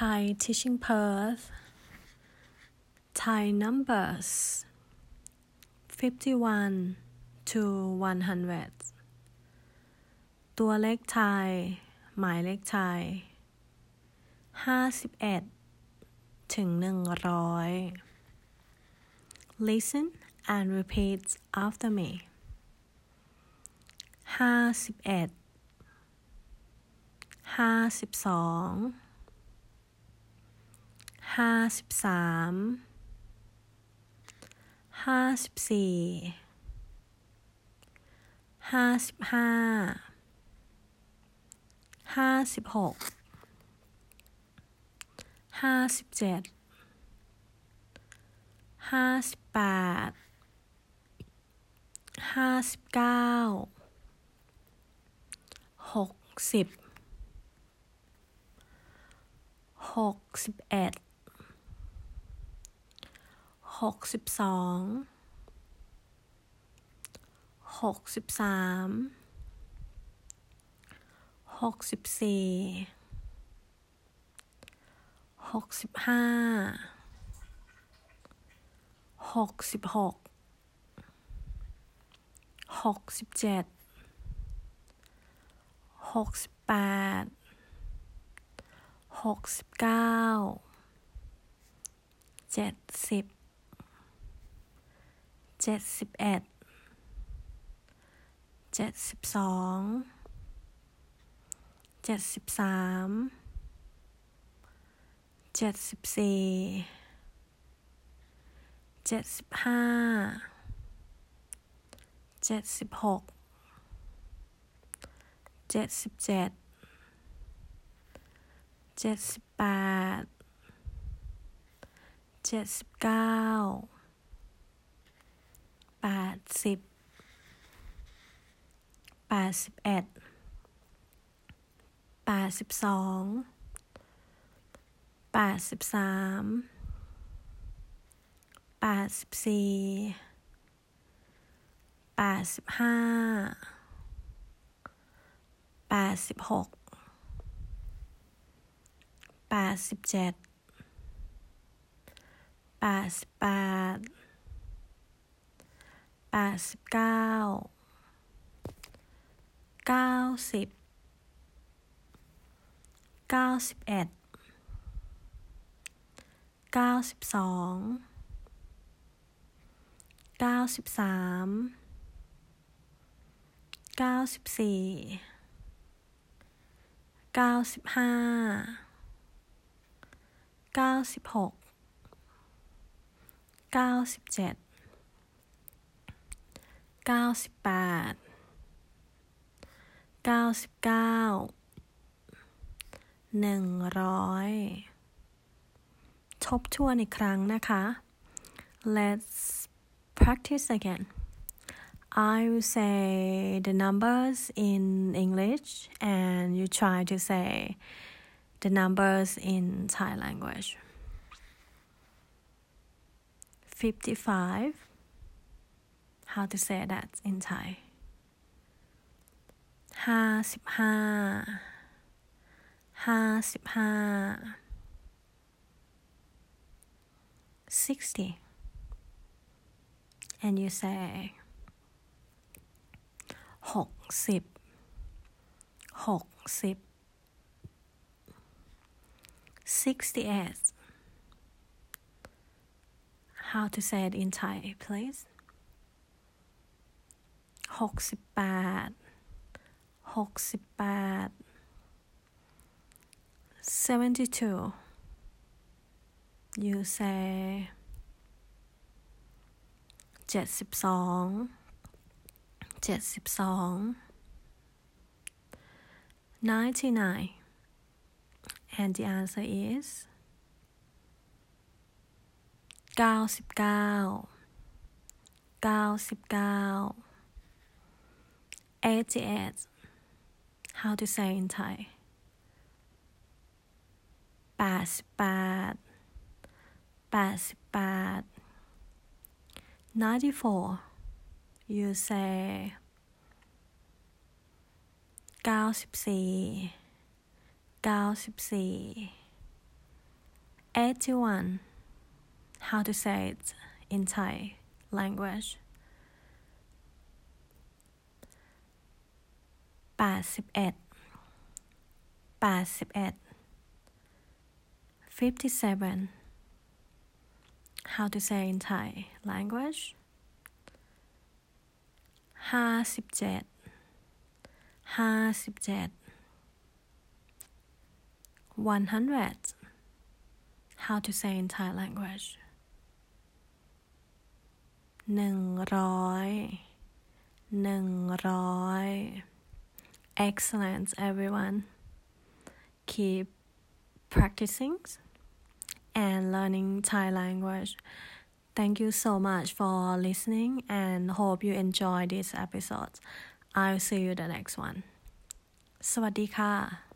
Thai Teaching Perth Thai numbers 51 to 100 ตัวเลขไทย หมายเลขไทย 51 ถึง 100 Listen and repeat after me 51 52 ห้าสิบสามห้าสิบสี่ห้าสิบห้าห้าสิบหกห้าสิบเจ็ดห้าสิบแปดห้าสิบเก้าหกสิบหกสิบเอ็ด หกสิบสองหกสิบสามหกสิบสี่หกสิบห้าหกสิบหกหกสิบเจ็ดหกสิบแปดหกสิบเก้าเจ็ดสิบ เจ็ดสิบเอ็ดเจ็ดสิบสองเจ็ดสิบสามเจ็ดสิบสี่เจ็ดสิบห้าเจ็ดสิบหกเจ็ดสิบเจ็ดเจ็ดสิบแปดเจ็ดสิบเก้า แปดสิบแปดสิบเอ็ดแปดสิบสองแปดสิบสามแปดสิบสี่แปดสิบห้าแปดสิบหกแปดสิบเจ็ดแปดสิบแปด ดสิบเก้าเก้าสิบเก้าสิบเอ็ดเก้าสิบสองเก้าสิบสามเก้าสิบสี่เก้าสิบห้าเก้าสิบหกเก้าสิบเจ็ด เก้าสิบแปดเก้าสิบเก้าหนึ่งร้อยทบทวนอีกครั้งนะคะ let's practice again I will say the numbers in English and you try to say the numbers in Thai language 55 how to say that in Thai ห้าสิบห้าห้าสิบห้า sixty and you say หกสิบหกสิบ sixty eight how to say it in Thai please หกสิบแปดหกสิบแปด seventy two you say เจ็ดสิบสองเจ็ดสิบสอง ninety nine and the answer is เก้าสิบเก้าเก้าสิบเก้า eighty eight how to say in Thai แปดสิบแปดแปดสิบแปด ninety four you say เก้าสิบสี่เก้าสิบสี่ 81 how to say it in Thai language 81 81 57 how to say in Thai language ห้าสิบเจ็ดห้าสิบเจ็ด one hundred how to say in Thai language หนึ่งร้อยหนึ่งร้อย excellent everyone keep practicing and learning Thai language thank you so much for listening and hope you enjoy this episode I'll see you the next one สวัสดีค่ะ